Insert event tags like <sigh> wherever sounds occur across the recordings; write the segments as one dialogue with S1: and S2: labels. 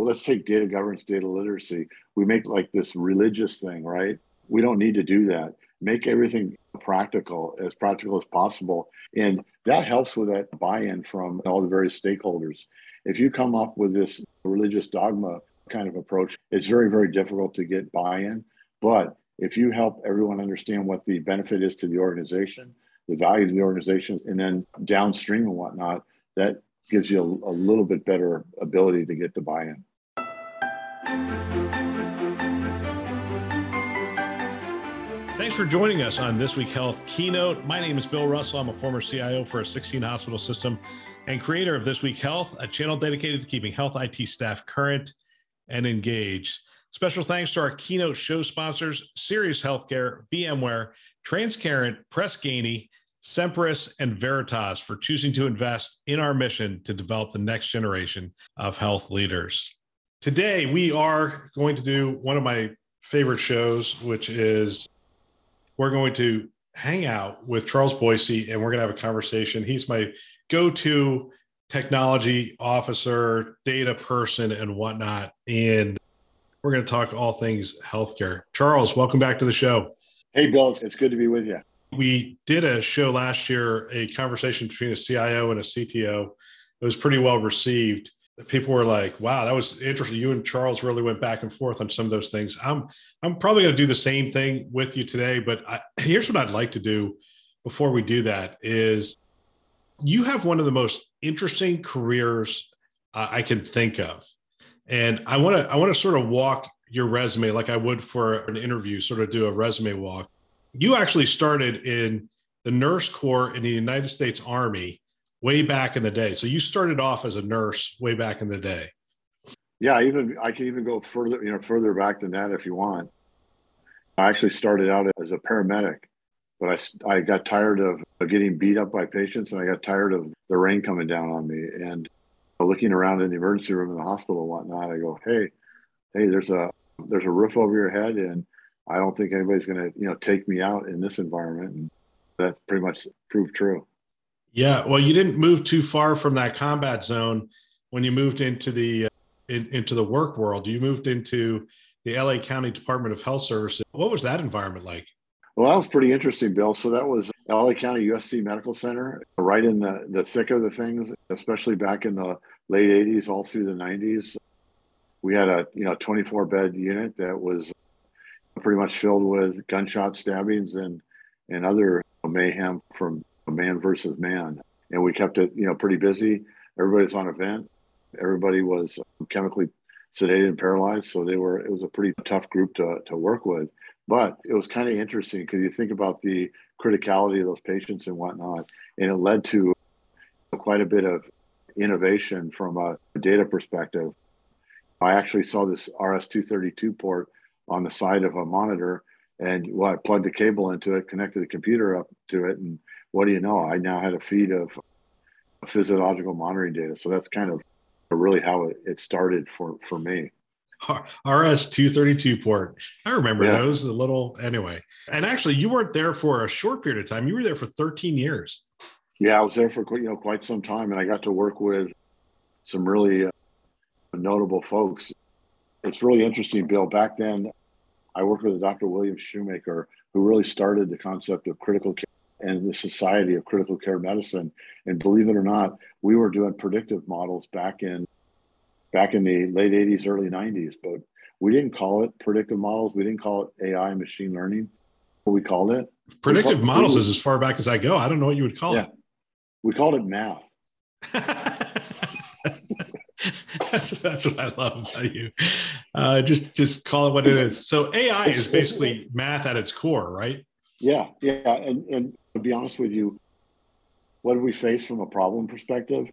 S1: Let's take data governance, data literacy. We make like this religious thing, right? We don't need to do that. Make everything practical, as practical as possible. And that helps with that buy in from all the various stakeholders. If you come up with this religious dogma kind of approach, it's very, very difficult to get buy in. But if you help everyone understand what the benefit is to the organization, the value of the organization, and then downstream and whatnot, that gives you a, a little bit better ability to get the buy-in.
S2: Thanks for joining us on This Week Health Keynote. My name is Bill Russell. I'm a former CIO for a 16 hospital system and creator of This Week Health, a channel dedicated to keeping health IT staff current and engaged. Special thanks to our keynote show sponsors, Sirius Healthcare, VMware, Transcarent, Press Ganey, Semperis, and Veritas for choosing to invest in our mission to develop the next generation of health leaders. Today, we are going to do one of my favorite shows, which is we're going to hang out with Charles Boicey and we're going to have a conversation. He's my go to technology officer, data person, and whatnot. And we're going to talk all things healthcare. Charles, welcome back to the show.
S1: Hey, Bill, it's good to be with you
S2: we did a show last year, a conversation between a CIO and a CTO. It was pretty well received. People were like, "Wow, that was interesting." You and Charles really went back and forth on some of those things. I'm I'm probably going to do the same thing with you today, but I, here's what I'd like to do before we do that: is you have one of the most interesting careers uh, I can think of, and I want to I want to sort of walk your resume like I would for an interview, sort of do a resume walk you actually started in the nurse corps in the United States Army way back in the day. So you started off as a nurse way back in the day.
S1: Yeah, even I can even go further, you know, further back than that if you want. I actually started out as a paramedic, but I, I got tired of getting beat up by patients and I got tired of the rain coming down on me. And looking around in the emergency room in the hospital and whatnot, I go, hey, hey, there's a there's a roof over your head and I don't think anybody's going to, you know, take me out in this environment. And that pretty much proved true.
S2: Yeah. Well, you didn't move too far from that combat zone when you moved into the, uh, in, into the work world. You moved into the LA County Department of Health Services. What was that environment like?
S1: Well, that was pretty interesting, Bill. So that was LA County USC Medical Center, right in the, the thick of the things, especially back in the late 80s, all through the 90s. We had a you know 24 bed unit that was pretty much filled with gunshot stabbings and and other mayhem from man versus man. And we kept it, you know, pretty busy. Everybody's on a vent. Everybody was um, chemically sedated and paralyzed. So they were, it was a pretty tough group to, to work with. But it was kind of interesting because you think about the criticality of those patients and whatnot. And it led to quite a bit of innovation from a data perspective. I actually saw this RS-232 port on the side of a monitor and well, I plugged a cable into it, connected the computer up to it, and what do you know? I now had a feed of physiological monitoring data. So that's kind of really how it, it started for for me.
S2: RS two thirty two port. I remember yeah. those. The little anyway. And actually, you weren't there for a short period of time. You were there for thirteen years.
S1: Yeah, I was there for you know quite some time, and I got to work with some really uh, notable folks it's really interesting, Bill. Back then, I worked with Dr. William Shoemaker, who really started the concept of critical care and the Society of Critical Care Medicine. And believe it or not, we were doing predictive models back in back in the late 80s, early 90s, but we didn't call it predictive models. We didn't call it AI machine learning. What we called it
S2: predictive called, models is as far back as I go. I don't know what you would call yeah, it.
S1: We called it math. <laughs> <laughs>
S2: that's that's what I love about you. Uh, just just call it what it is. So AI is basically math at its core, right?
S1: Yeah, yeah. And and to be honest with you, what did we face from a problem perspective?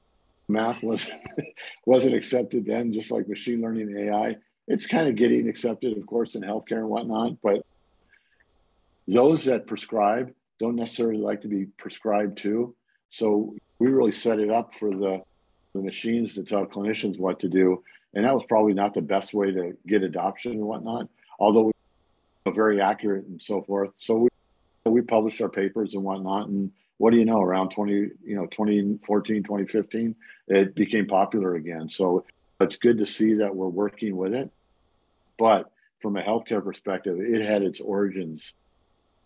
S1: Math was <laughs> wasn't accepted then, just like machine learning and AI it's kind of getting accepted, of course, in healthcare and whatnot. But those that prescribe don't necessarily like to be prescribed to. So we really set it up for the, the machines to tell clinicians what to do. And that was probably not the best way to get adoption and whatnot, although we were very accurate and so forth. So we, we published our papers and whatnot. And what do you know, around 20, you know, 2014, 2015, it became popular again. So it's good to see that we're working with it. But from a healthcare perspective, it had its origins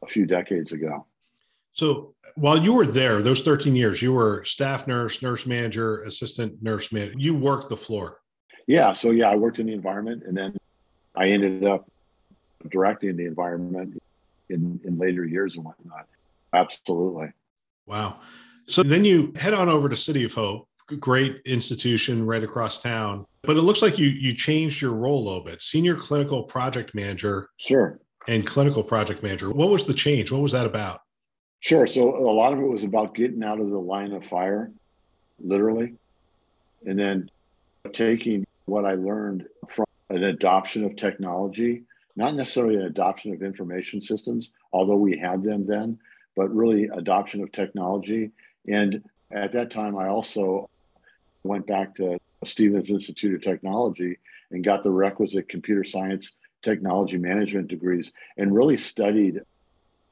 S1: a few decades ago.
S2: So while you were there, those 13 years, you were staff nurse, nurse manager, assistant nurse manager. You worked the floor.
S1: Yeah. So yeah, I worked in the environment and then I ended up directing the environment in, in later years and whatnot. Absolutely.
S2: Wow. So then you head on over to City of Hope, great institution right across town. But it looks like you you changed your role a little bit. Senior clinical project manager.
S1: Sure.
S2: And clinical project manager. What was the change? What was that about?
S1: Sure. So a lot of it was about getting out of the line of fire, literally, and then taking what I learned from an adoption of technology, not necessarily an adoption of information systems, although we had them then, but really adoption of technology. And at that time, I also went back to Stevens Institute of Technology and got the requisite computer science technology management degrees and really studied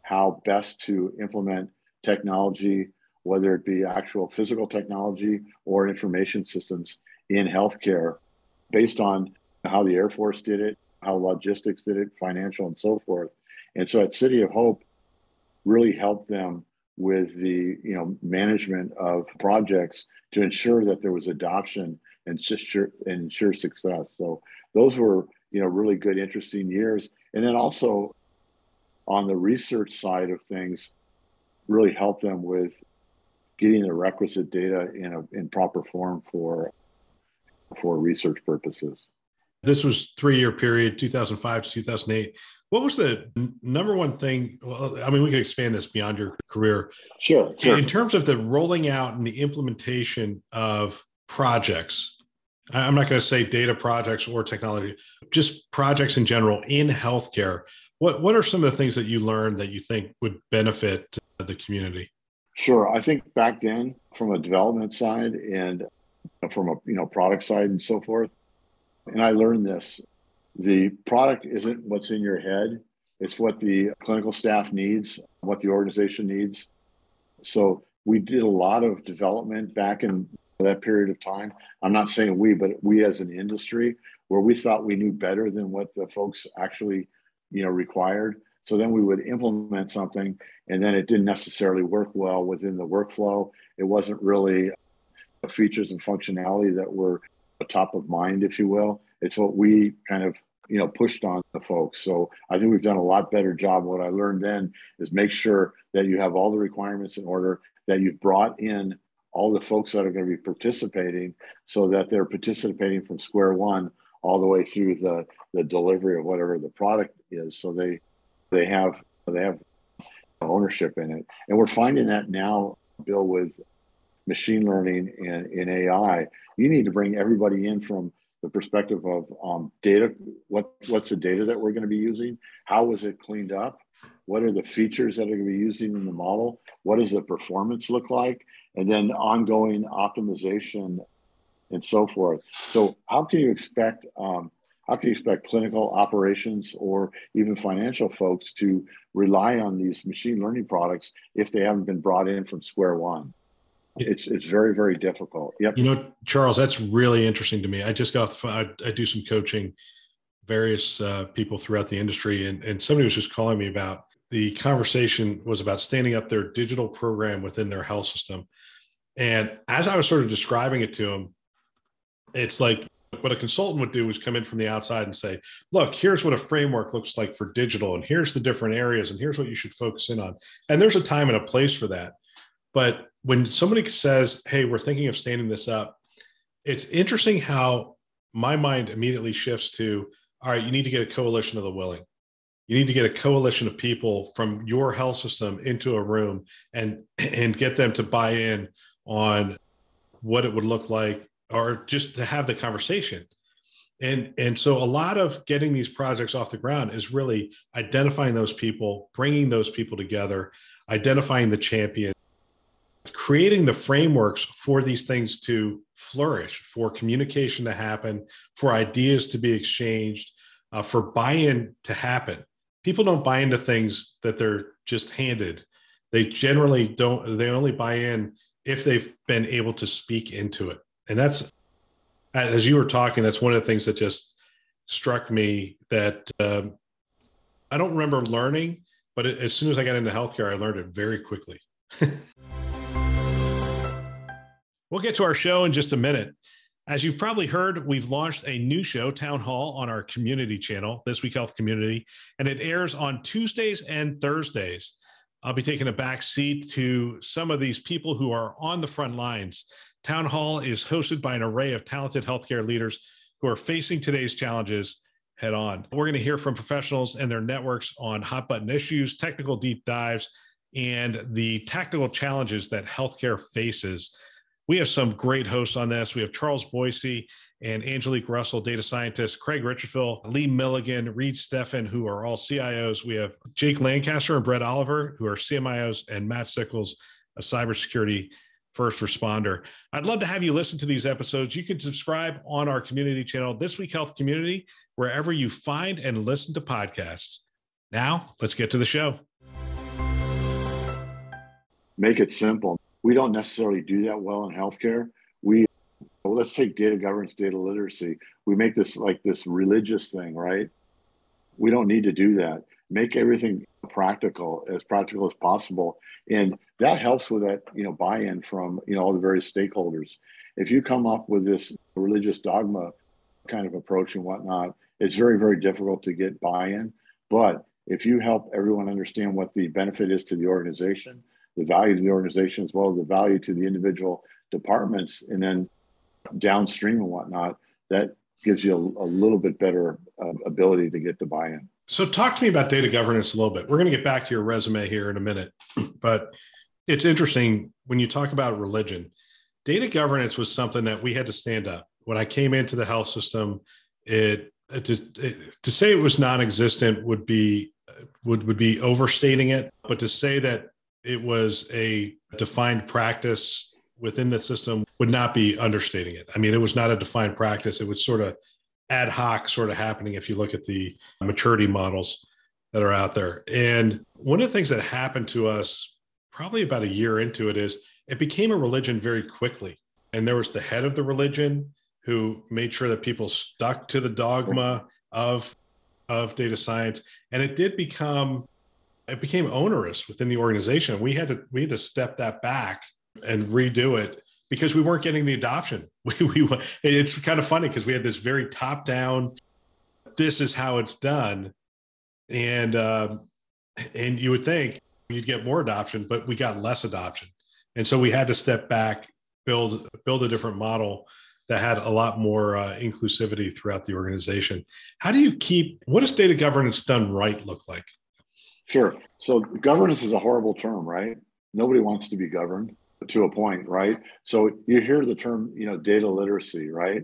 S1: how best to implement technology, whether it be actual physical technology or information systems in healthcare, based on how the Air Force did it, how logistics did it, financial, and so forth. And so at City of Hope, really helped them with the you know management of projects to ensure that there was adoption and ensure ensure success. So those were you know really good, interesting years. And then also on the research side of things, really help them with getting the requisite data in a in proper form for for research purposes.
S2: This was three year period, 2005 to 2008. What was the number one thing? Well, I mean, we could expand this beyond your career.
S1: Sure, sure.
S2: In terms of the rolling out and the implementation of projects, I'm not going to say data projects or technology, just projects in general in healthcare. What what are some of the things that you learned that you think would benefit uh, the community?
S1: Sure, I think back then, from a development side and uh, from a you know product side and so forth, and I learned this: the product isn't what's in your head; it's what the clinical staff needs, what the organization needs. So we did a lot of development back in that period of time. I'm not saying we, but we as an industry, where we thought we knew better than what the folks actually you know required. So then we would implement something and then it didn't necessarily work well within the workflow. It wasn't really the features and functionality that were top of mind if you will. It's what we kind of you know pushed on the folks. So i think we've done a lot better job. What i learned then is make sure that you have all the requirements in order that you've brought in all the folks that are going to be participating so that they're participating from square one all the way through the the delivery of whatever the product is. So they they have they have ownership in it, and we're finding that now, Bill, with machine learning and in AI, you need to bring everybody in from the perspective of um, data. What what's the data that we're going to be using? How was it cleaned up? What are the features that are going to be using in the model? What does the performance look like? And then ongoing optimization and so forth. So how can you expect um, how can you expect clinical operations or even financial folks to rely on these machine learning products if they haven't been brought in from square one? It's it's very very difficult. Yep.
S2: You know, Charles, that's really interesting to me. I just got I, I do some coaching, various uh, people throughout the industry, and and somebody was just calling me about the conversation was about standing up their digital program within their health system, and as I was sort of describing it to them, it's like what a consultant would do is come in from the outside and say, look, here's what a framework looks like for digital, and here's the different areas, and here's what you should focus in on. And there's a time and a place for that. But when somebody says, hey, we're thinking of standing this up, it's interesting how my mind immediately shifts to, all right, you need to get a coalition of the willing. You need to get a coalition of people from your health system into a room and <clears throat> and get them to buy in on what it would look like or just to have the conversation. And, and so a lot of getting these projects off the ground is really identifying those people, bringing those people together, identifying the champion, creating the frameworks for these things to flourish, for communication to happen, for ideas to be exchanged, uh, for buy-in to happen. People don't buy into things that they're just handed. They generally don't. They only buy in if they've been able to speak into it, and that's as you were talking. That's one of the things that just struck me that um, I don't remember learning, but as soon as I got into healthcare, I learned it very quickly. <laughs> we'll get to our show in just a minute. As you've probably heard, we've launched a new show, Town Hall, on our community channel, This Week Health Community, and it airs on Tuesdays and Thursdays. I'll be taking a back seat to some of these people who are on the front lines. Town Hall is hosted by an array of talented healthcare leaders who are facing today's challenges head on. We're going to hear from professionals and their networks on hot button issues, technical deep dives, and the tactical challenges that healthcare faces we have some great hosts on this. We have Charles Boicey and Angelique Russell, data scientists, Craig Richardville, Lee Milligan, Reid Stephan, who are all CIOs. We have Jake Lancaster and Brett Oliver, who are CMIOs, and Matt Sickles, a cybersecurity first responder. I'd love to have you listen to these episodes. You can subscribe on our community channel, This Week Health Community, wherever you find and listen to podcasts. Now, let's get to the show.
S1: Make it simple we don't necessarily do that well in healthcare. We well, let's take data governance, data literacy. We make this like this religious thing, right? We don't need to do that. Make everything practical, as practical as possible, and that helps with that, you know, buy-in from you know all the various stakeholders. If you come up with this religious dogma kind of approach and whatnot, it's very very difficult to get buy-in. But if you help everyone understand what the benefit is to the organization, the value to the organization as well as the value to the individual departments and then downstream and whatnot that gives you a, a little bit better uh, ability to get the buy-in
S2: so talk to me about data governance a little bit we're going to get back to your resume here in a minute <clears throat> but it's interesting when you talk about religion data governance was something that we had to stand up when i came into the health system it, it, it to say it was non-existent would be would would be overstating it but to say that it was a defined practice within the system would not be understating it. I mean, it was not a defined practice. It was sort of ad hoc sort of happening if you look at the maturity models that are out there. And one of the things that happened to us probably about a year into it is it became a religion very quickly. And there was the head of the religion who made sure that people stuck to the dogma of of data science and it did become it became onerous within the organization. We had to we had to step that back and redo it because we weren't getting the adoption. <laughs> We, we it's kind of funny because we had this very top down. This is how it's done, and um, and you would think you'd get more adoption, but we got less adoption, and so we had to step back, build build a different model that had a lot more uh, inclusivity throughout the organization. How do you keep what does data governance done right look like?
S1: Sure. So governance is a horrible term, right? Nobody wants to be governed to a point, right? So you hear the term, you know, data literacy, right?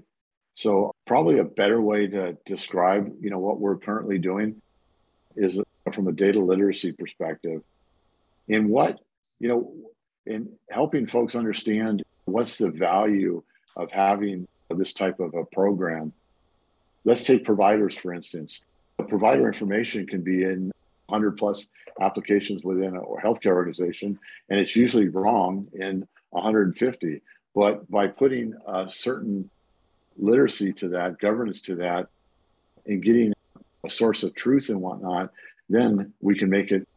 S1: So probably a better way to describe, you know, what we're currently doing is from a data literacy perspective. In what, you know, in helping folks understand what's the value of having this type of a program. Let's take providers, for instance. Provider information can be in 100 plus applications within a healthcare organization, and it's usually wrong in 150. But by putting a certain literacy to that, governance to that, and getting a source of truth and whatnot, then we can make it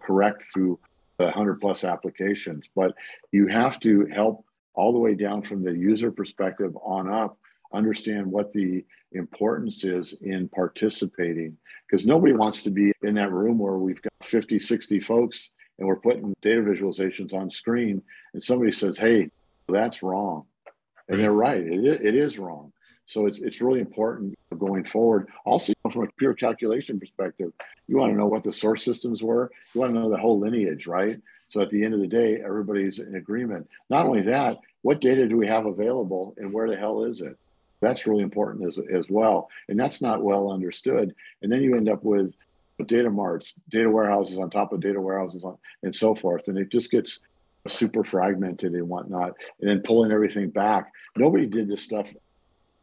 S1: correct through the 100 plus applications. But you have to help all the way down from the user perspective on up understand what the importance is in participating because nobody wants to be in that room where we've got 50 60 folks and we're putting data visualizations on screen and somebody says hey that's wrong. And they're right. It is, it is wrong. So it's, it's really important going forward. Also from a pure calculation perspective you want to know what the source systems were. You want to know the whole lineage right? So at the end of the day everybody's in agreement. Not only that what data do we have available and where the hell is it That's really important as, as well. And that's not well understood. And then you end up with data marts, data warehouses on top of data warehouses on, and so forth. And it just gets super fragmented and whatnot. And then pulling everything back. Nobody did this stuff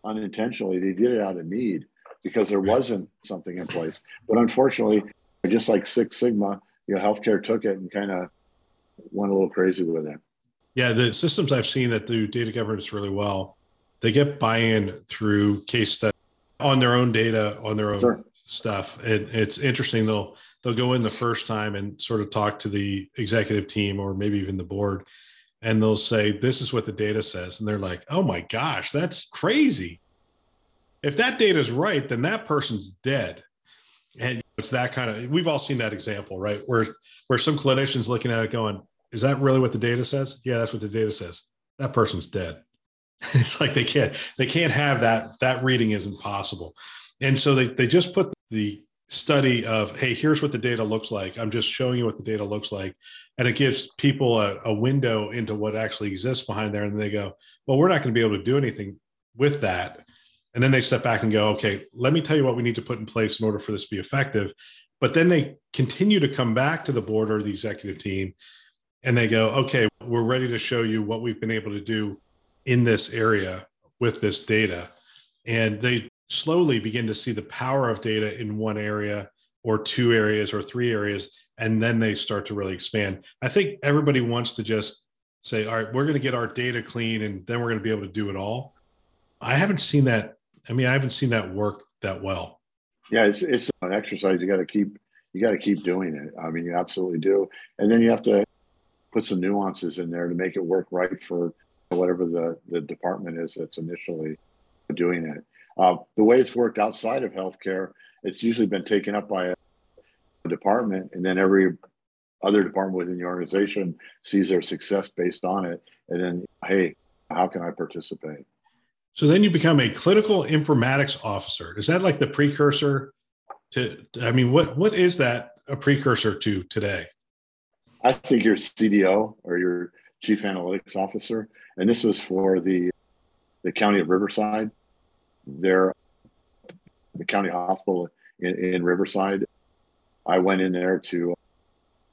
S1: unintentionally. They did it out of need because there wasn't something in place. But unfortunately, just like Six Sigma, you know, healthcare took it and kind of went a little crazy with it.
S2: Yeah, the systems I've seen that do data governance really well, they get buy-in through case study on their own data, on their own sure. stuff. And it's interesting. They'll they'll go in the first time and sort of talk to the executive team or maybe even the board, and they'll say, "This is what the data says," and they're like, "Oh my gosh, that's crazy." If that data is right, then that person's dead. And it's that kind of we've all seen that example, right? Where where some clinicians looking at it going, is that really what the data says? Yeah, that's what the data says. That person's dead. <laughs> it's like they can't they can't have that that reading is impossible. And so they they just put the study of hey here's what the data looks like. I'm just showing you what the data looks like. And it gives people a, a window into what actually exists behind there. And they go well we're not going to be able to do anything with that. And then they step back and go okay let me tell you what we need to put in place in order for this to be effective. But then they continue to come back to the board or the executive team and they go, okay, we're ready to show you what we've been able to do in this area with this data. And they slowly begin to see the power of data in one area or two areas or three areas. And then they start to really expand. I think everybody wants to just say, all right, we're going to get our data clean and then we're going to be able to do it all. I haven't seen that. I mean, I haven't seen that work that well.
S1: Yeah, it's, it's an exercise. You got to keep, you got to keep doing it. I mean, you absolutely do. And then you have to put some nuances in there to make it work right for whatever the, the department is that's initially doing it. Uh, the way it's worked outside of healthcare, it's usually been taken up by a, a department, and then every other department within the organization sees their success based on it. And then, hey, how can I participate?
S2: So then you become a clinical informatics officer. Is that like the precursor to? I mean, what what is that a precursor to today?
S1: I think your CDO or your chief analytics officer, and this was for the the county of Riverside. There, the county hospital in, in Riverside. I went in there to.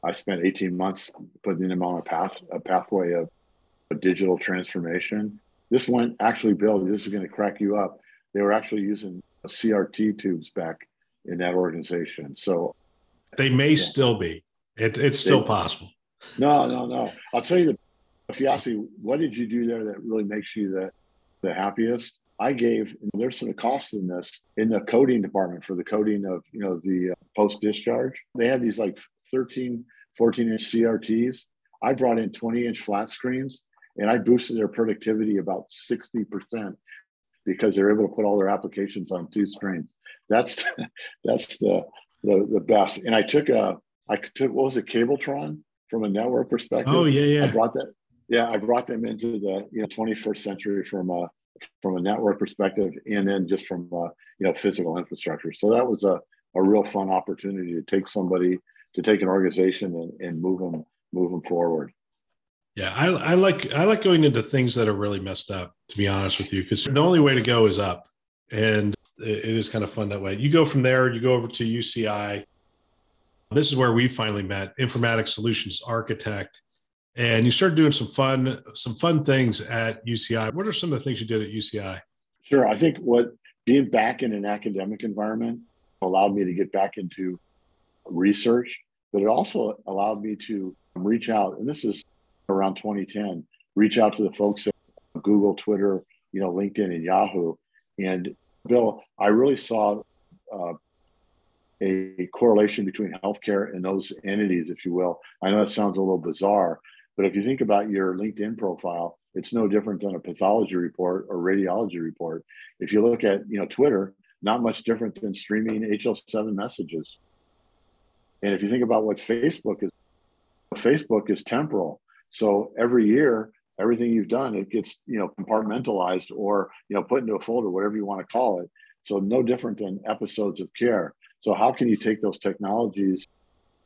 S1: I spent 18 months putting them on a path a pathway of a digital transformation. This one actually, Bill. This is going to crack you up. They were actually using CRT tubes back in that organization. So
S2: they may yeah. still be. It, it's still it, possible.
S1: No, no, no. I'll tell you the. If you ask me, what did you do there that really makes you the the happiest? I gave. There's some cost in this in the coding department for the coding of you know the uh, post discharge. They had these like 13, 14 inch CRTs. I brought in 20 inch flat screens, and I boosted their productivity about 60 percent because they're able to put all their applications on two screens. That's <laughs> that's the the the best. And I took a I took what was it, Cabletron from a network perspective.
S2: Oh yeah, yeah.
S1: I brought that. Yeah, I brought them into the you know 21st century from a from a network perspective, and then just from a, you know physical infrastructure. So that was a a real fun opportunity to take somebody to take an organization and, and move them move them forward.
S2: Yeah, I, I like I like going into things that are really messed up. To be honest with you, because the only way to go is up, and it is kind of fun that way. You go from there, you go over to UCI, this is where we finally met, informatics solutions architect. And you started doing some fun, some fun things at UCI. What are some of the things you did at UCI?
S1: Sure. I think what being back in an academic environment allowed me to get back into research, but it also allowed me to reach out. And this is around 2010, reach out to the folks at Google, Twitter, you know, LinkedIn, and Yahoo. And Bill, I really saw uh, a correlation between healthcare and those entities, if you will. I know that sounds a little bizarre, but if you think about your LinkedIn profile, it's no different than a pathology report or radiology report. If you look at you know Twitter, not much different than streaming HL7 messages. And if you think about what Facebook is, Facebook is temporal. So every year, everything you've done, it gets you know compartmentalized or you know put into a folder, whatever you want to call it. So no different than episodes of care. So how can you take those technologies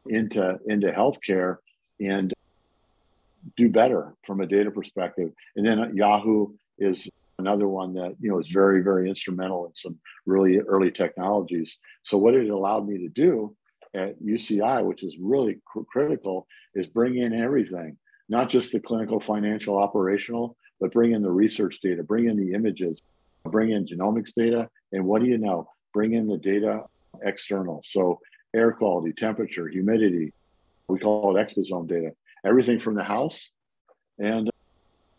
S1: into into healthcare and do better from a data perspective? And then uh, Yahoo is another one that you know is very very instrumental in some really early technologies. So what it allowed me to do at UCI, which is really cr- critical, is bring in everything, not just the clinical, financial, operational, but bring in the research data, bring in the images, bring in genomics data, and what do you know? Bring in the data external. So air quality, temperature, humidity. We call it exposome data. Everything from the house and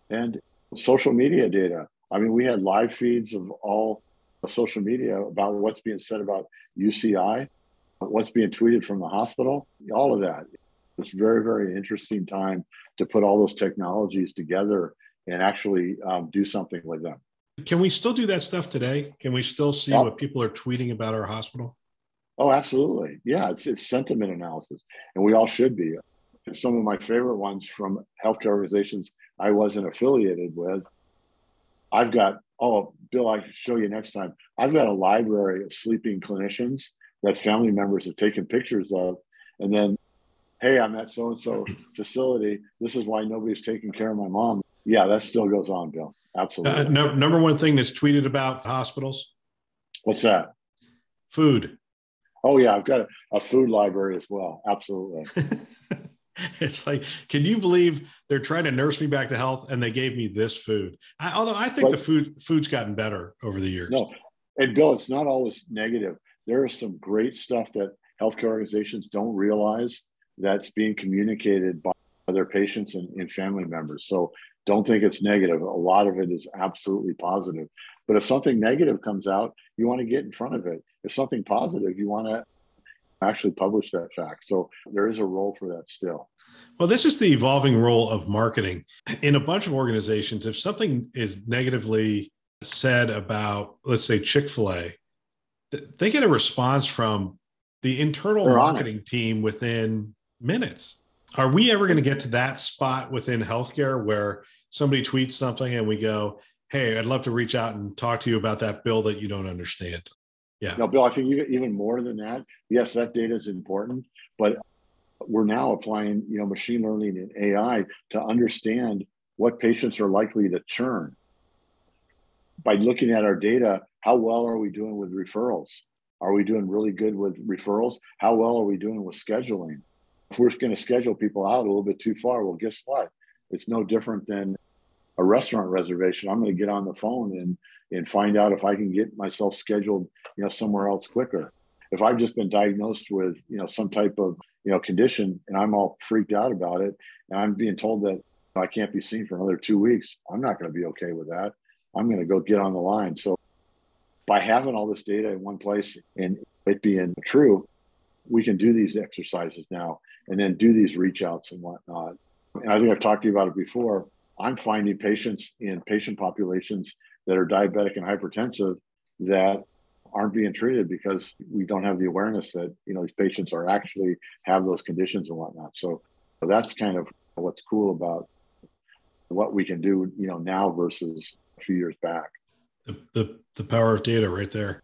S1: and social media data. I mean, we had live feeds of all social media about what's being said about UCI, what's being tweeted from the hospital, all of that. It's very, very interesting time to put all those technologies together and actually um, do something with them.
S2: Can we still do that stuff today? Can we still see what people are tweeting about our hospital?
S1: Oh, absolutely. Yeah, it's, it's sentiment analysis, and we all should be. Some of my favorite ones from healthcare organizations I wasn't affiliated with. I've got, oh, Bill, I can show you next time. I've got a library of sleeping clinicians that family members have taken pictures of. And then, hey, I'm at so and so facility. This is why nobody's taking care of my mom. Yeah, that still goes on, Bill. Absolutely.
S2: Uh, no, number one thing that's tweeted about hospitals.
S1: What's that?
S2: Food.
S1: Oh yeah, I've got a, a food library as well. Absolutely. <laughs> <laughs>
S2: it's like, can you believe they're trying to nurse me back to health and they gave me this food? I, although I think but, the food food's gotten better over the years.
S1: No, and Bill, it's not always negative. There is some great stuff that healthcare organizations don't realize that's being communicated by their patients and, and family members. So don't think it's negative. A lot of it is absolutely positive. But if something negative comes out, you want to get in front of it. If something positive, you want to actually publish that fact. So there is a role for that still.
S2: Well, this is the evolving role of marketing in a bunch of organizations. If something is negatively said about, let's say, Chick fil A, they get a response from the internal They're marketing team within minutes. Are we ever going to get to that spot within healthcare where somebody tweets something and we go, Hey, I'd love to reach out and talk to you about that bill that you don't understand?
S1: Yeah. No, Bill, I think even more than that. Yes, that data is important, but we're now applying, you know, machine learning and AI to understand what patients are likely to churn. By looking at our data, how well are we doing with referrals? Are we doing really good with referrals? How well are we doing with scheduling? If we're going to schedule people out a little bit too far, well, guess what? It's no different than a restaurant reservation. I'm going to get on the phone and and find out if I can get myself scheduled, you know, somewhere else quicker. If I've just been diagnosed with, you know, some type of, you know, condition and I'm all freaked out about it and I'm being told that I can't be seen for another two weeks, I'm not going to be okay with that. I'm going to go get on the line. So by having all this data in one place and it being true, we can do these exercises now and then do these reach outs and whatnot. And I think I've talked to you about it before. I'm finding patients in patient populations that are diabetic and hypertensive that aren't being treated because we don't have the awareness that you know these patients are actually have those conditions and whatnot. So that's kind of what's cool about what we can do, you know, now versus a few years back.
S2: The, the, the power of data right there.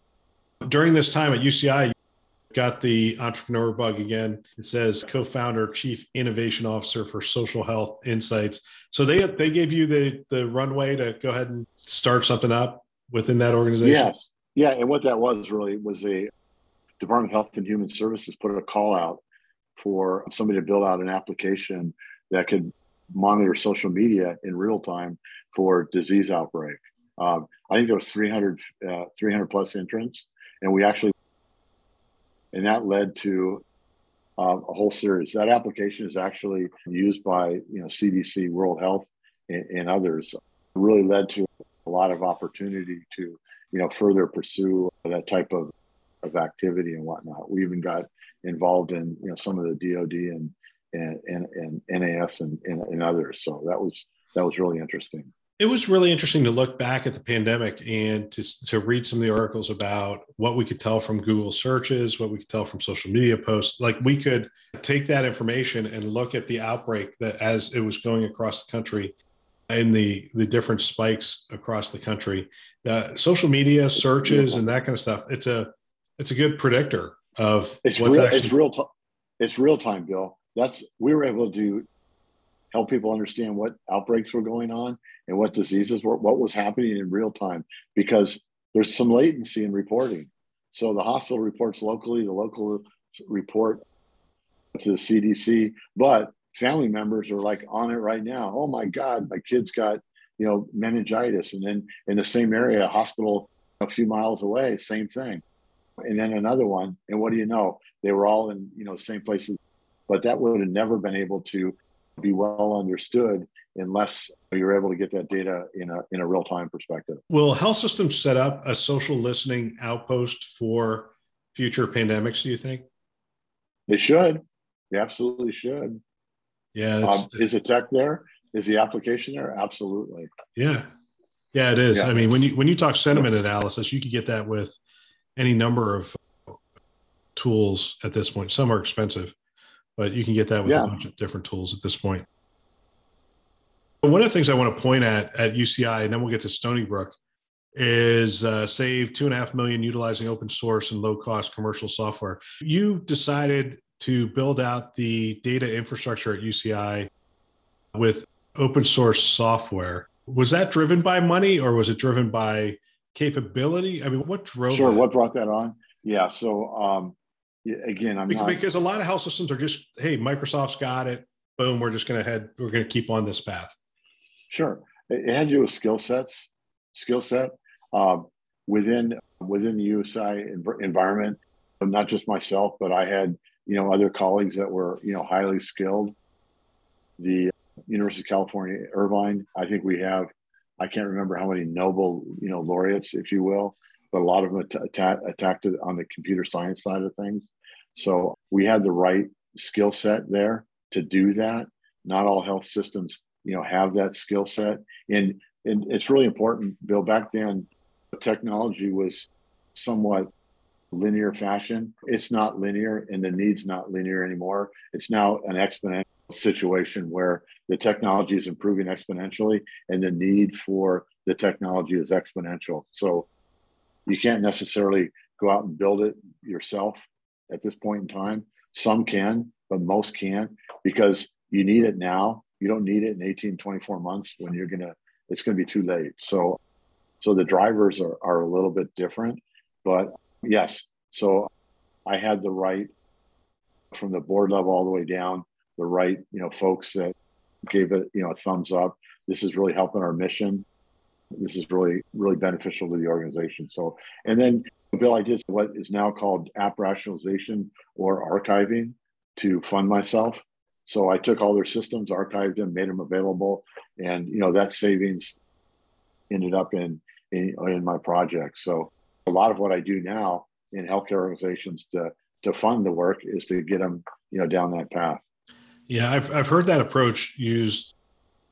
S2: During this time at UCI, got the entrepreneur bug again. It says co-founder, chief innovation officer for social health insights. So they they gave you the the runway to go ahead and start something up within that organization.
S1: Yes, yeah, and what that was really was a Department of Health and Human Services put a call out for somebody to build out an application that could monitor social media in real time for disease outbreak. Um, I think there was 300, uh, 300 plus entrants, and we actually and that led to uh, a whole series. That application is actually used by you know CDC, World Health, and, and others. It really led to a lot of opportunity to you know further pursue that type of of activity and whatnot. We even got involved in you know some of the DoD and and and, and NAS and, and, and others. So that was that was really interesting
S2: it was really interesting to look back at the pandemic and to, to read some of the articles about what we could tell from Google searches, what we could tell from social media posts. Like we could take that information and look at the outbreak that as it was going across the country and the the different spikes across the country. Uh, social media searches and that kind of stuff. It's a it's a good predictor of
S1: it's real. Actually- it's real. T- it's real time, Bill. That's we were able to help people understand what outbreaks were going on and what diseases were, what was happening in real time, because there's some latency in reporting. So the hospital reports locally, the local report to the CDC, but family members are like on it right now. Oh my God, my kid's got, you know, meningitis. And then in the same area, a hospital a few miles away, same thing. And then another one. And what do you know? They were all in, you know, same places, but that would have never been able to be well understood unless you're able to get that data in a in a real time perspective.
S2: Will health systems set up a social listening outpost for future pandemics? Do you think
S1: they should? They absolutely should.
S2: Yeah.
S1: Um, is the tech there? Is the application there? Absolutely.
S2: Yeah. Yeah, it is. Yeah. I mean, when you when you talk sentiment analysis, you could get that with any number of tools at this point. Some are expensive, but you can get that with yeah. a bunch of different tools at this point. One of the things I want to point at at UCI, and then we'll get to Stony Brook, is uh, save two and a half million utilizing open source and low cost commercial software. You decided to build out the data infrastructure at UCI with open source software. Was that driven by money or was it driven by capability? I mean, what drove
S1: Sure.
S2: That?
S1: What brought that on? Yeah. So, um, again, I'm
S2: because,
S1: not...
S2: because a lot of health systems are just, hey, Microsoft's got it. Boom, we're just going to head, we're going to keep on this path.
S1: Sure. It had to do with skill sets, skill set um, within within the UCI environment. Not just myself, but I had you know other colleagues that were you know highly skilled. The University of California Irvine, I think we have, I can't remember how many Nobel you know laureates, if you will, but a lot of them attacked attacked on the computer science side of things. So we had the right skill set there to do that. Not all health systems, you know, have that skill set, and and it's really important. Bill, back then, technology was somewhat linear fashion. It's not linear and the need's not linear anymore. It's now an exponential situation where the technology is improving exponentially and the need for the technology is exponential. So you can't necessarily go out and build it yourself at this point in time. Some can, but most can't because you need it now. You don't need it in 18, 24 months when you're going to, it's going to be too late. So, so the drivers are, are a little bit different, but Yes. So I had the right from the board level all the way down, the right, you know, folks that gave it, you know, a thumbs up. This is really helping our mission. This is really, really beneficial to the organization. So, and then Bill, I did what is now called app rationalization or archiving to fund myself. So I took all their systems, archived them, made them available, and you know that savings ended up in in, in my project. So a lot of what I do now in healthcare organizations to to fund the work is to get them you know down that path.
S2: Yeah, I've I've heard that approach used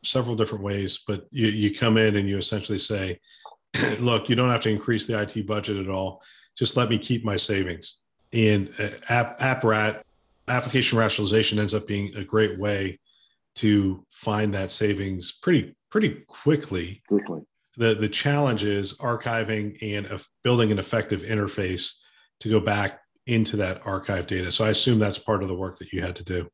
S2: several different ways, but you you come in and you essentially say, <clears throat> look, you don't have to increase the IT budget at all. Just let me keep my savings. And uh, app rat application rationalization ends up being a great way to find that savings pretty pretty quickly.
S1: Quickly
S2: the the challenge is archiving and uh, building an effective interface to go back into that archive data. So I assume that's part of the work that you had to do.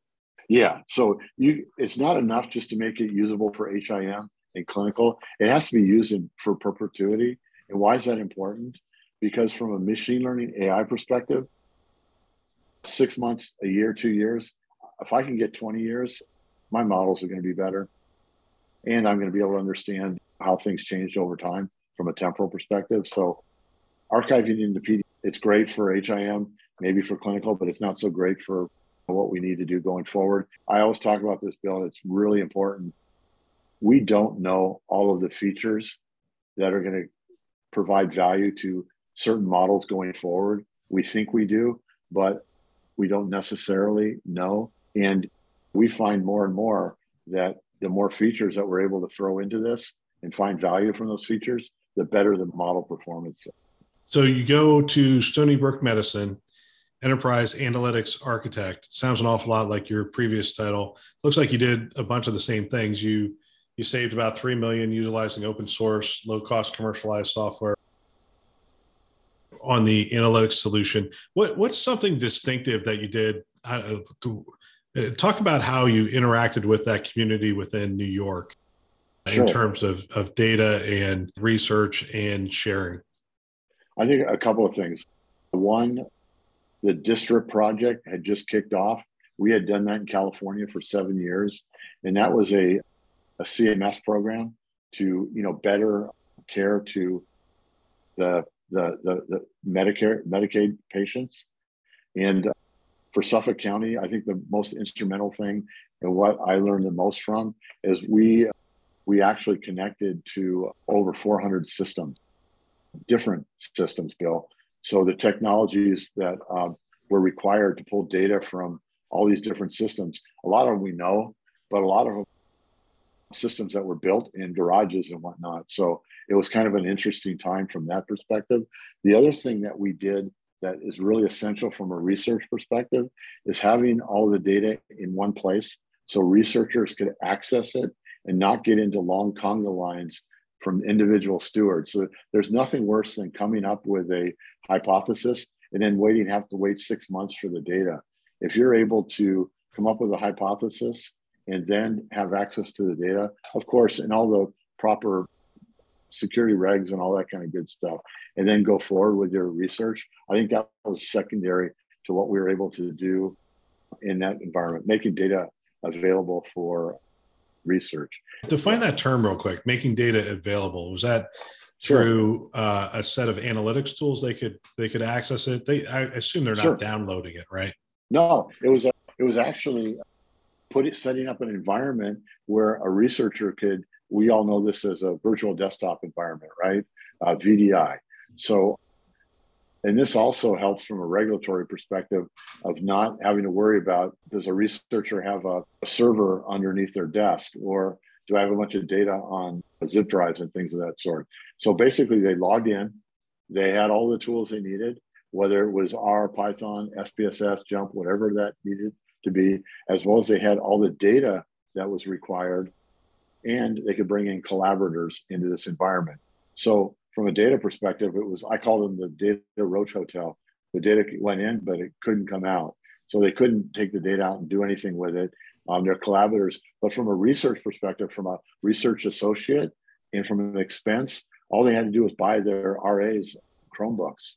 S1: Yeah. So you it's not enough just to make it usable for HIM and clinical. It has to be used in, for perpetuity. And why is that important? Because from a machine learning AI perspective, six months, a year, two years, if I can get 20 years, my models are going to be better. And I'm going to be able to understand how things changed over time from a temporal perspective. So archiving into PD, it's great for HIM, maybe for clinical, but it's not so great for what we need to do going forward. I always talk about this, Bill. It's really important. We don't know all of the features that are going to provide value to certain models going forward. We think we do, but we don't necessarily know. And we find more and more that the more features that we're able to throw into this, and find value from those features, the better the model performance.
S2: So you go to Stony Brook Medicine, Enterprise Analytics Architect. Sounds an awful lot like your previous title. Looks like you did a bunch of the same things. You you saved about three million utilizing open source, low cost commercialized software on the analytics solution. What what's something distinctive that you did? Uh, talk about how you interacted with that community within New York sure. in terms of, of data and research and sharing.
S1: I think a couple of things. One, the DSRIP project had just kicked off. We had done that in California for seven years, and that was a, a CMS program to you know better care to the the the, the Medicare Medicaid patients. And uh, for Suffolk County, I think the most instrumental thing and what I learned the most from is we we actually connected to over 400 systems, different systems, Bill. So the technologies that uh, were required to pull data from all these different systems, a lot of them we know, but a lot of them systems that were built in garages and whatnot. So it was kind of an interesting time from that perspective. The other thing that we did that is really essential from a research perspective is having all the data in one place so researchers could access it and not get into long conga lines from individual stewards. So there's nothing worse than coming up with a hypothesis and then waiting, have to wait six months for the data. If you're able to come up with a hypothesis and then have access to the data, of course, and all the proper security regs and all that kind of good stuff, and then go forward with your research. I think that was secondary to what we were able to do in that environment, making data available for research.
S2: Define that term real quick. Making data available was that through uh, a set of analytics tools they could they could access it. They I assume they're not sure. downloading it, right?
S1: No, it was a, it was actually put it setting up an environment where a researcher could. We all know this as a virtual desktop environment, right? Uh, VDI. So and this also helps from a regulatory perspective of not having to worry about does a researcher have a, a, server underneath their desk or do I have a bunch of data on zip drives and things of that sort? So basically, they logged in, they had all the tools they needed, whether it was R, Python, SPSS, JMP, whatever that needed to be, as well as they had all the data that was required, and they could bring in collaborators into this environment. So from a data perspective, it was I called them the data roach hotel. The data went in, but it couldn't come out. So they couldn't take the data out and do anything with it. Um, their collaborators, but from a research perspective, from a research associate and from an expense, all they had to do was buy their RA's Chromebooks.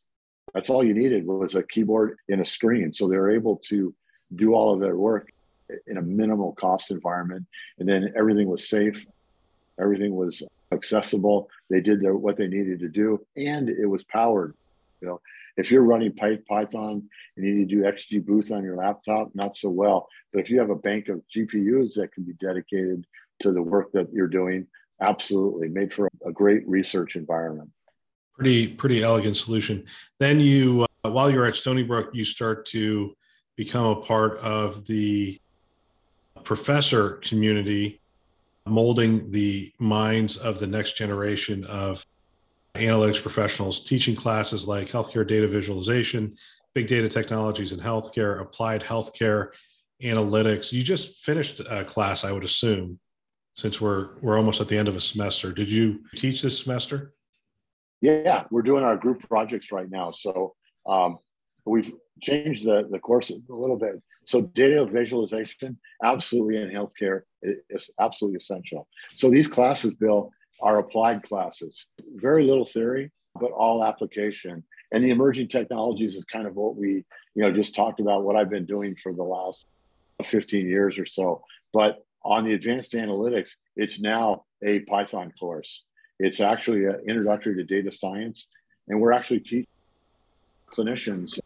S1: That's all you needed was a keyboard and a screen. So they're able to do all of their work in a minimal cost environment. And then everything was safe, everything was accessible. They did their, what they needed to do, and it was powered. You know, if you're running Python and you need to do XGBoost on your laptop, not so well. But if you have a bank of GPUs that can be dedicated to the work that you're doing, absolutely made for a great research environment.
S2: Pretty pretty elegant solution. Then you, uh, while you're at Stony Brook, you start to become a part of the professor community molding the minds of the next generation of analytics professionals, teaching classes like healthcare data visualization, big data technologies in healthcare, applied healthcare analytics. You just finished a class, I would assume, since we're we're almost at the end of a semester. Did you teach this semester?
S1: Yeah, we're doing our group projects right now. So um, we've changed the, the course a little bit. So data visualization, absolutely in healthcare, is absolutely essential. So these classes, Bill, are applied classes. Very little theory, but all application. And the emerging technologies is kind of what we, you know, just talked about. What I've been doing for the last 15 years or so. But on the advanced analytics, it's now a Python course. It's actually an introductory to data science, and we're actually teaching clinicians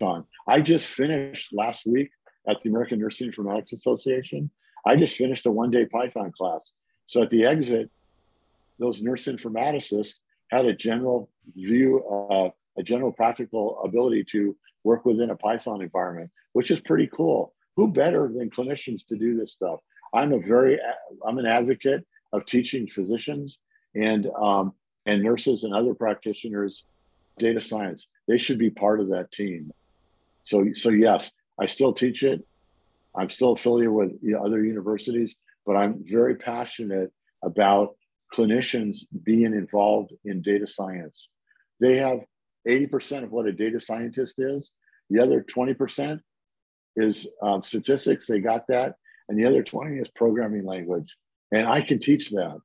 S1: on. I just finished last week at the American Nursing Informatics Association. I just finished a one day Python class. So at the exit, those nurse informaticists had a general view, uh, a general practical ability to work within a Python environment, which is pretty cool. Who better than clinicians to do this stuff? I'm a very, I'm an advocate of teaching physicians and um, and nurses and other practitioners data science. They should be part of that team. So, so yes, I still teach it. I'm still affiliated with other universities, but I'm very passionate about clinicians being involved in data science. They have 80% of what a data scientist is. The other 20% is um, statistics. They got that, and the other 20 is programming language, and I can teach that.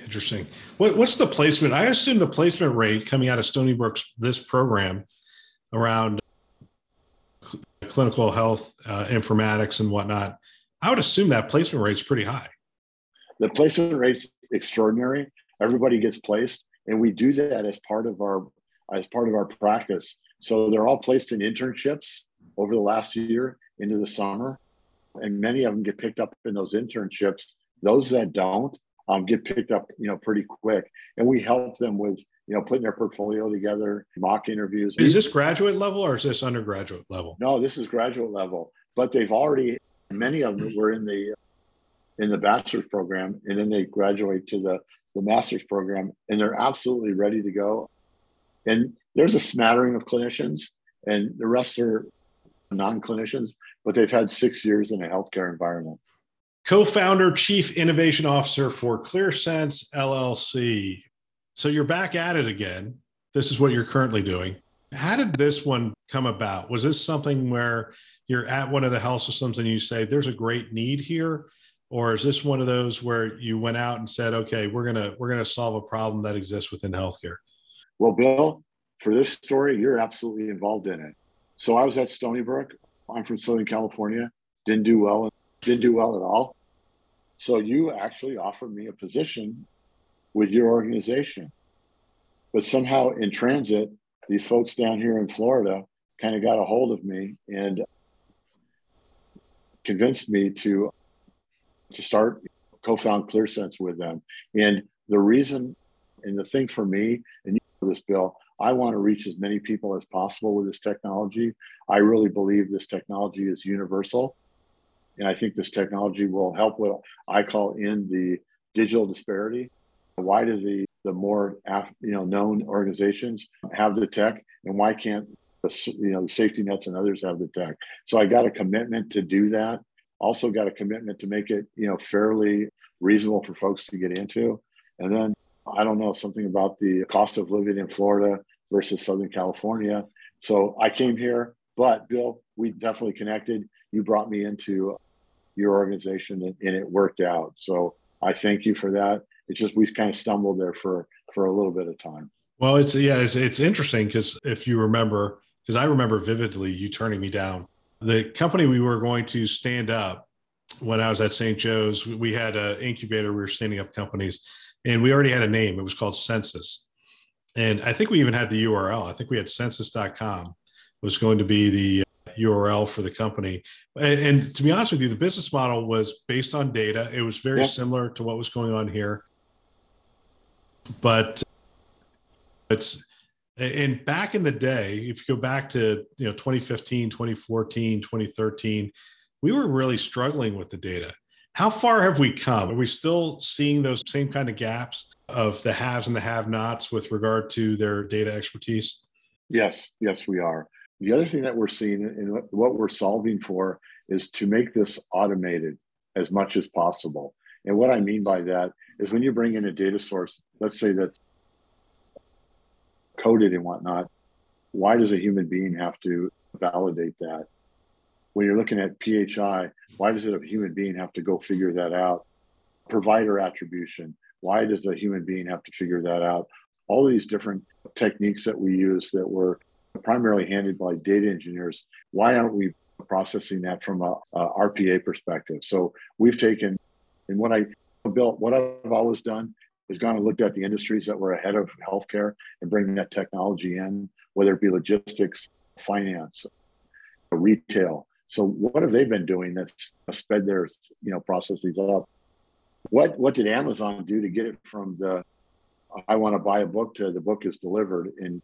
S2: Interesting. What, what's the placement? I assume the placement rate coming out of Stony Brook's this program around clinical health uh, informatics and whatnot. I would assume that placement rate is pretty high.
S1: The placement rate's extraordinary. Everybody gets placed, and we do that as part of our as part of our practice. So they're all placed in internships over the last year into the summer, and many of them get picked up in those internships. Those that don't um, get picked up, you know, pretty quick, and we help them with you know putting their portfolio together, mock interviews.
S2: Is this graduate level or is this undergraduate level?
S1: No, this is graduate level, but they've already many of them were in the in the bachelor's program, and then they graduate to the the master's program, and they're absolutely ready to go. And there's a smattering of clinicians, and the rest are non-clinicians, but they've had six years in a healthcare environment.
S2: Co-founder, chief innovation officer for ClearSense LLC. So you're back at it again. This is what you're currently doing. How did this one come about? Was this something where you're at one of the health systems and you say there's a great need here or is this one of those where you went out and said okay we're going to we're going to solve a problem that exists within healthcare
S1: well bill for this story you're absolutely involved in it. So i was at stony brook. I'm from southern california. Didn't do well didn't do well at all. So you actually offered me a position with your organization. But somehow in transit these folks down here in florida kind of got a hold of me and convinced me to to start co-found ClearSense with them. And the reason and the thing for me, and you know this, Bill, I want to reach as many people as possible with this technology. I really believe this technology is universal. And I think this technology will help what I call in the digital disparity. Why do the the more you know known organizations have the tech, and why can't the you know the safety nets and others have the tech? So I got a commitment to do that also got a commitment to make it you know fairly reasonable for folks to get into. And then i don't know something about the cost of living in florida versus southern california. So i came here but bill we definitely connected. You brought me into your organization and, and it worked out. So i thank you for that. It's just we kind of stumbled there for for a little bit of time.
S2: Well it's yeah it's, it's interesting because if you remember because i remember vividly you turning me down the company we were going to stand up when I was at St. Joe's, we had an incubator. We were standing up companies, and we already had a name. It was called Census, and I think we even had the URL. I think we had Census.com was going to be the uh, URL for the company. And, and, to be honest with you, the business model was based on data. It was very yep. similar to what was going on here, but uh, it's and back in the day, if you go back to you know 2015, 2014, 2013, we were really struggling with the data. How far have we come? Are we still seeing those same kind of gaps of the haves and the have-nots with regard to their data expertise?
S1: Yes, yes, we are. The other thing that we're seeing and what we're solving for is to make this automated as much as possible. And what I mean by that is when you bring in a data source, let's say that's coded and whatnot, why does a human being have to validate that? When you're looking at PHI, why does a human being have to go figure that out? Provider attribution, why does a human being have to figure that out? All these different techniques that we use that were primarily handled by data engineers, why aren't we processing that from a, a RPA perspective? So we've taken, and what I built, what I've always done has gone and looked at the industries that were ahead of healthcare and bringing that technology in, whether it be logistics, finance, uh, retail. So what have they been doing that's uh, sped their you know processes up? What what did Amazon do to get it from the I want to buy a book to the book is delivered and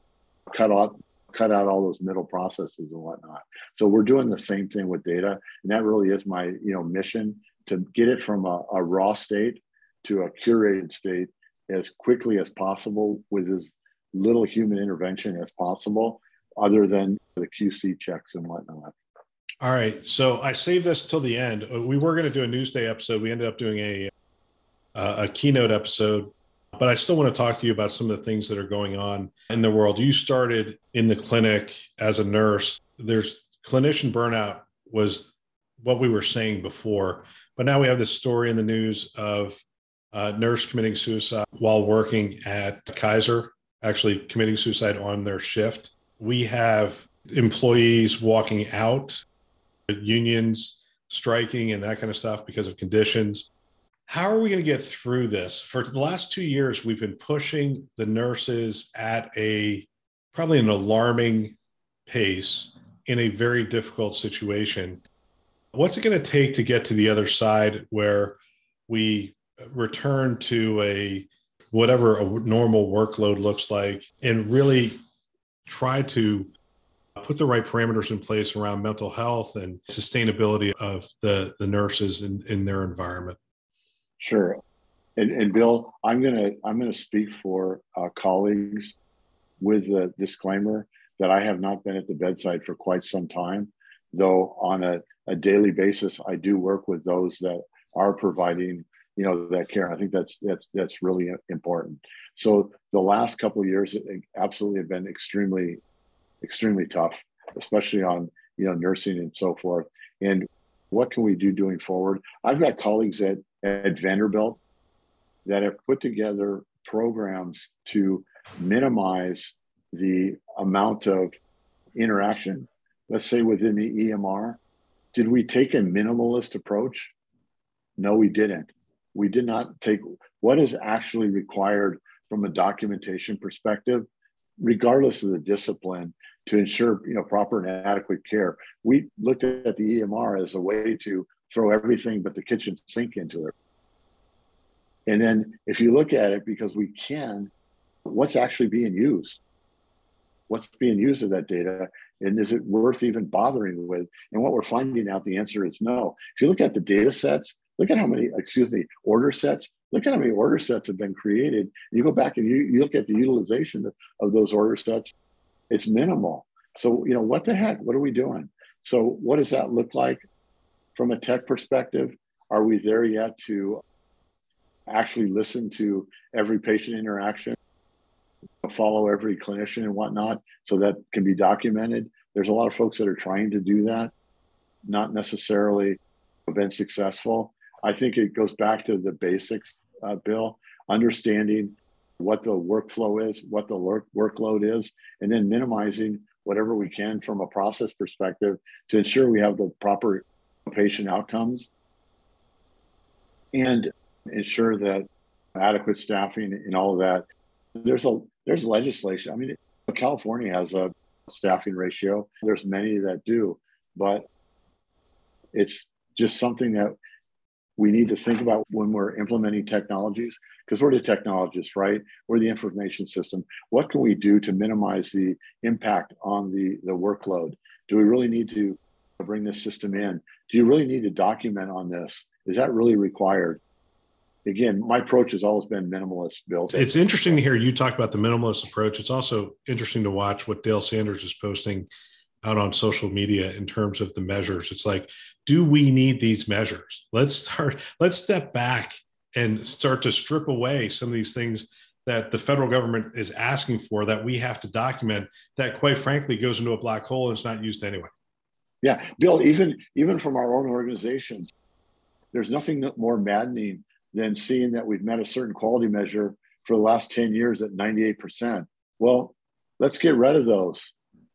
S1: cut out cut out all those middle processes and whatnot. So we're doing the same thing with data, and that really is my you know mission to get it from a, a raw state to a curated state as quickly as possible with as little human intervention as possible, other than the QC checks and whatnot.
S2: All right. So I saved this till the end. Uh, we were going to do a Newsday episode. We ended up doing a a keynote episode, but I still want to talk to you about some of the things that are going on in the world. You started in the clinic as a nurse. There's clinician burnout was what we were saying before, but now we have this story in the news of a nurse committing suicide while working at Kaiser, actually committing suicide on their shift. We have employees walking out, unions striking, and that kind of stuff because of conditions. How are we going to get through this? For the last two years, we've been pushing the nurses at a probably an alarming pace in a very difficult situation. What's it going to take to get to the other side where we return to a whatever a normal workload looks like and really try to put the right parameters in place around mental health and sustainability of the, the nurses in, in their environment?
S1: Sure. And, and Bill, I'm gonna I'm gonna speak for uh, colleagues with the disclaimer that I have not been at the bedside for quite some time, though on a, a daily basis I do work with those that are providing you know that care. I think that's that's that's really important. So the last couple of years absolutely have been extremely extremely tough, especially on you know nursing and so forth. And what can we do doing forward? I've got colleagues at at Vanderbilt that have put together programs to minimize the amount of interaction, let's say within the EMR. Did we take a minimalist approach? No, we didn't. We did not take what is actually required from a documentation perspective, regardless of the discipline, to ensure you know proper and adequate care. We looked at the EMR as a way to throw everything but the kitchen sink into it. And then if you look at it, because we can, what's actually being used? What's being used of that data? And is it worth even bothering with? And what we're finding out, the answer is no. If you look at the data sets, look at how many, excuse me, order sets, look at how many order sets have been created. You go back and you, you look at the utilization of, of those order sets, it's minimal. So, you know, what the heck? What are we doing? So, what does that look like from a tech perspective? Are we there yet to actually listen to every patient interaction, follow every clinician and whatnot, so that can be documented? There's a lot of folks that are trying to do that, not necessarily been successful. I think it goes back to the basics, uh, Bill, understanding what the workflow is, what the work, workload is, and then minimizing whatever we can from a process perspective to ensure we have the proper patient outcomes and ensure that adequate staffing and all of that. There's a there's legislation. I mean, California has a staffing ratio. There's many that do, but it's just something that we need to think about when we're implementing technologies because we're the technologists right? We're the information system. What can we do to minimize the impact on the the workload? Do we really need to bring this system in? Do you really need to document on this? Is that really required again my approach has always been minimalist bill
S2: it's interesting to hear you talk about the minimalist approach. It's also interesting to watch what dale sanders is posting out on social media in terms of the measures. It's like do we need these measures? Let's start let's step back and start to strip away some of these things that the federal government is asking for that we have to document that quite frankly goes into a black hole and it's not used anyway.
S1: Yeah bill even even from our own organizations there's nothing more maddening than seeing that we've met a certain quality measure for the last 10 years at 98% well let's get rid of those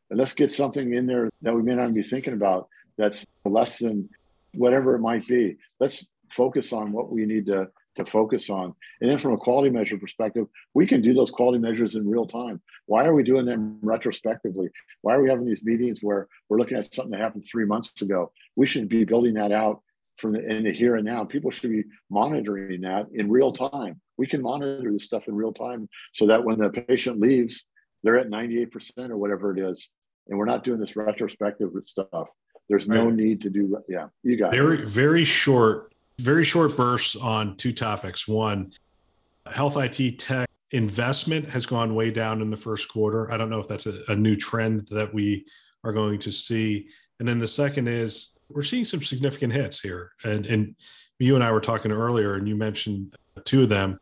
S1: and let's get something in there that we may not be thinking about that's less than whatever it might be. Let's focus on what we need to, to focus on. And then from a quality measure perspective, we can do those quality measures in real time. Why are we doing them retrospectively? Why are we having these meetings where we're looking at something that happened three months ago? We should be building that out from the in the here and now. People should be monitoring that in real time. We can monitor this stuff in real time so that when the patient leaves, they're at 98% or whatever it is. And we're not doing this retrospective stuff. There's no right. need to do. Yeah, you got
S2: very it. very short, very short bursts on two topics. One, health IT tech investment has gone way down in the first quarter. I don't know if that's a, a new trend that we are going to see. And then the second is we're seeing some significant hits here. And and you and I were talking earlier, and you mentioned two of them.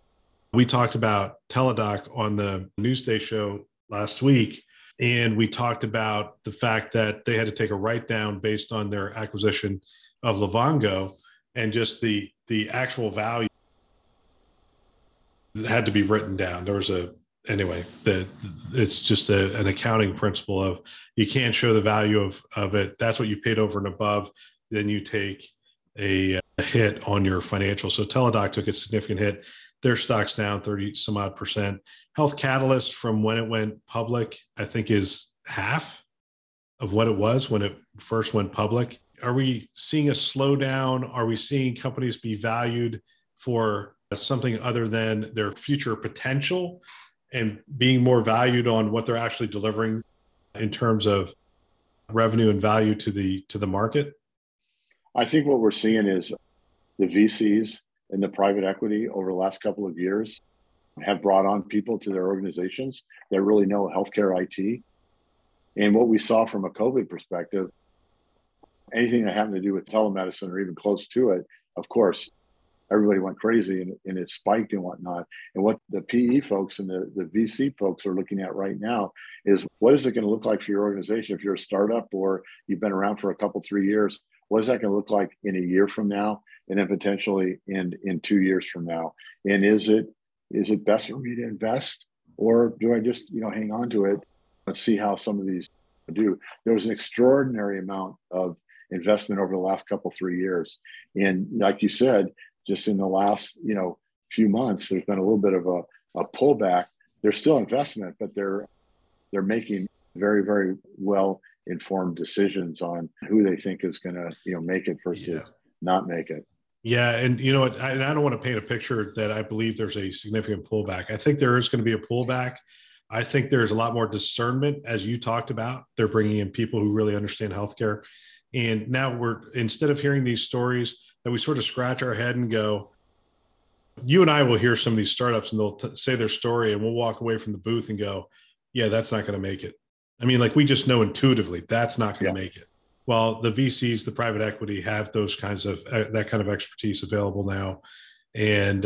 S2: We talked about Teladoc on the Newsday show last week and we talked about the fact that they had to take a write down based on their acquisition of Livongo and just the the actual value had to be written down. There was a anyway that it's just a, an accounting principle of you can't show the value of of it. That's what you paid over and above. Then you take a, a hit on your financial. So Teladoc took a significant hit. Their stock's down 30 some odd percent. Health Catalyst from when it went public, I think is half of what it was when it first went public. Are we seeing a slowdown? Are we seeing companies be valued for something other than their future potential and being more valued on what they're actually delivering in terms of revenue and value to the to the market?
S1: I think what we're seeing is the VCs and the private equity over the last couple of years have brought on people to their organizations that really know healthcare IT. And what we saw from a COVID perspective, anything that happened to do with telemedicine or even close to it, of course, everybody went crazy and, and it spiked and whatnot. And what the PE folks and the, the VC folks are looking at right now is what is it going to look like for your organization if you're a startup or you've been around for a couple, three years? What is that going to look like in a year from now? And then potentially in, in two years from now? And is it is it best for me to invest or do I just, you know, hang on to it and see how some of these do? There was an extraordinary amount of investment over the last couple, three years. And like you said, just in the last, you know, few months, there's been a little bit of a, a pullback. There's still investment, but they're they're making very, very well informed decisions on who they think is going to, you know, make it versus yeah. not make it.
S2: Yeah, and you know, I, and I don't want to paint a picture that I believe there's a significant pullback. I think there is going to be a pullback. I think there's a lot more discernment, as you talked about. They're bringing in people who really understand healthcare, and now we're instead of hearing these stories that we sort of scratch our head and go, you and I will hear some of these startups and they'll t- say their story, and we'll walk away from the booth and go, yeah, that's not going to make it. I mean, like we just know intuitively that's not going to yeah. make it well the vcs the private equity have those kinds of uh, that kind of expertise available now and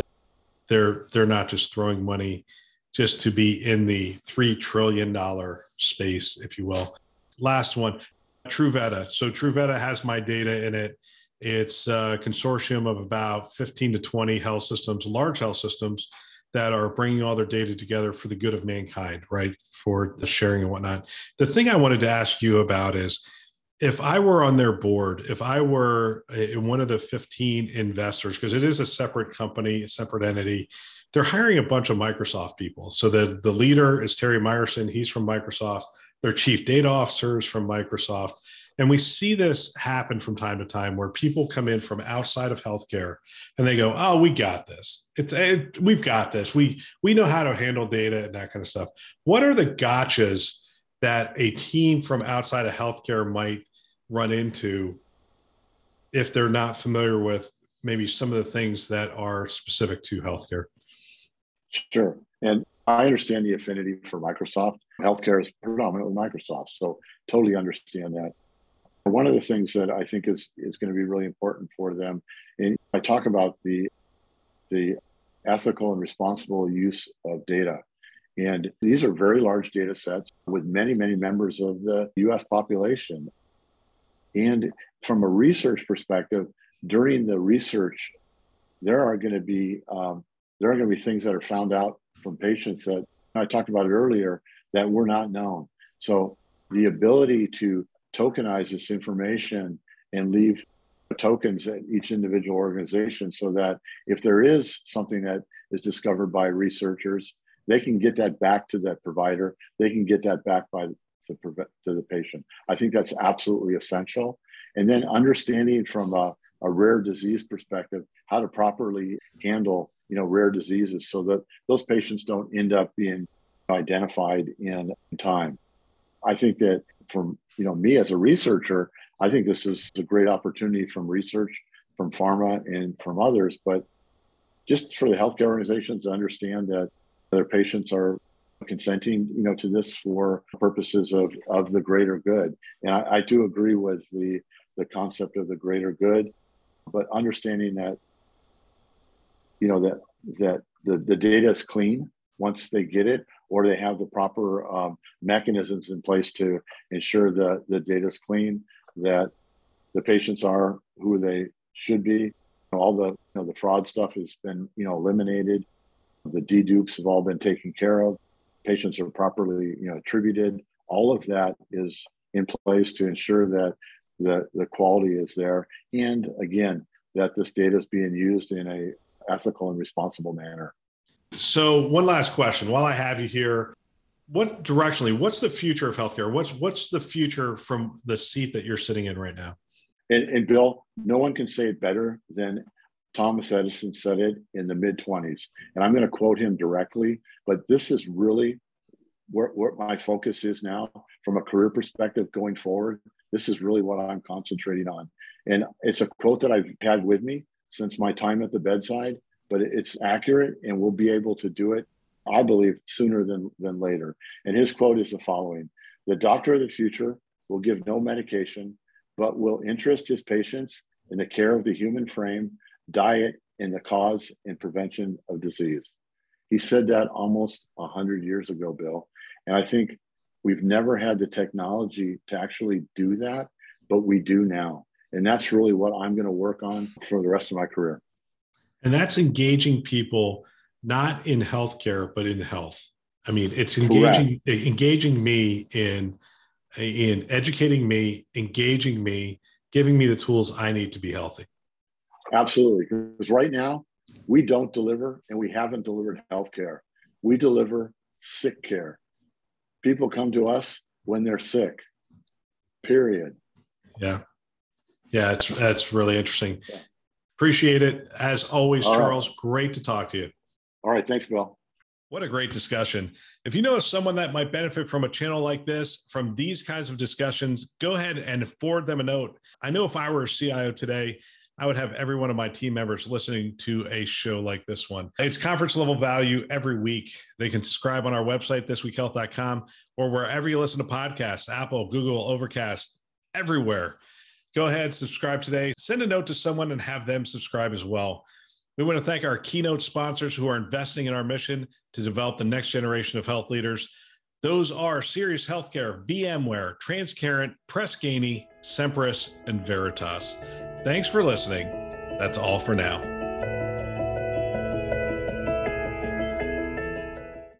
S2: they're they're not just throwing money just to be in the 3 trillion dollar space if you will last one truveta so truveta has my data in it it's a consortium of about 15 to 20 health systems large health systems that are bringing all their data together for the good of mankind right for the sharing and whatnot the thing i wanted to ask you about is if I were on their board, if I were one of the 15 investors, because it is a separate company, a separate entity, they're hiring a bunch of Microsoft people. So the, the leader is Terry Myerson. He's from Microsoft. Their chief data officer is from Microsoft. And we see this happen from time to time where people come in from outside of healthcare and they go, "Oh, we got this. It's it, we've got this. We we know how to handle data and that kind of stuff." What are the gotchas that a team from outside of healthcare might run into if they're not familiar with maybe some of the things that are specific to healthcare?
S1: Sure. And I understand the affinity for Microsoft. Healthcare is predominantly Microsoft, so totally understand that. One of the things that I think is is going to be really important for them, and I talk about the the ethical and responsible use of data. And these are very large data sets with many, many members of the US population. And from a research perspective, during the research, there are going to be um, there are going to be things that are found out from patients that I talked about it earlier that were not known. So the ability to tokenize this information and leave tokens at each individual organization so that if there is something that is discovered by researchers they can get that back to that provider. They can get that back by the, to the patient. I think that's absolutely essential. And then understanding from a, a rare disease perspective how to properly handle you know rare diseases so that those patients don't end up being identified in time. I think that from you know me as a researcher, I think this is a great opportunity from research, from pharma, and from others. But just for the healthcare organizations to understand that their patients are consenting, you know, to this for purposes of of the greater good. And I, I do agree with the the concept of the greater good, but understanding that, you know, that that the, the data is clean once they get it, or they have the proper um, mechanisms in place to ensure that the data is clean, that the patients are who they should be. All the you know the fraud stuff has been you know eliminated. The dedupes have all been taken care of. Patients are properly you know attributed. All of that is in place to ensure that the the quality is there, and again that this data is being used in a ethical and responsible manner.
S2: So, one last question while I have you here. What directionally, what's the future of healthcare? What's what's the future from the seat that you're sitting in right now?
S1: And, and Bill, no one can say it better than Thomas Edison said it in the mid 20s. And I'm going to quote him directly, but this is really where, where my focus is now from a career perspective going forward. This is really what I'm concentrating on. And it's a quote that I've had with me since my time at the bedside but it's accurate and we'll be able to do it, I believe, sooner than, than later. And his quote is the following The doctor of the future will give no medication, but will interest his patients in the care of the human frame, diet, and the cause and prevention of disease. He said that almost 100 years ago, Bill. And I think we've never had the technology to actually do that, but we do now. And that's really what I'm going to work on for the rest of my career.
S2: And that's engaging people not in healthcare, but in health. I mean, it's engaging Correct. engaging me in in educating me, engaging me, giving me the tools I need to be healthy.
S1: Absolutely. Because right now, we don't deliver and we haven't delivered healthcare. We deliver sick care. People come to us when they're sick. Period.
S2: Yeah. Yeah, it's that's really interesting. Appreciate it. As always, All Charles, right. great to talk to you.
S1: All right. Thanks, Bill.
S2: What a great discussion. If you know someone that might benefit from a channel like this, from these kinds of discussions, go ahead and forward them a note. I know if I were a CIO today, I would have every one of my team members listening to a show like this one. It's conference level value every week. They can subscribe on our website, thisweekhealth.com, or wherever you listen to podcasts Apple, Google, Overcast, everywhere go ahead, subscribe today. Send a note to someone and have them subscribe as well. We want to thank our keynote sponsors who are investing in our mission to develop the next generation of health leaders. Those are Sirius Healthcare, VMware, Transcarent, Press Ganey, Semperis, and Veritas. Thanks for listening. That's all for now.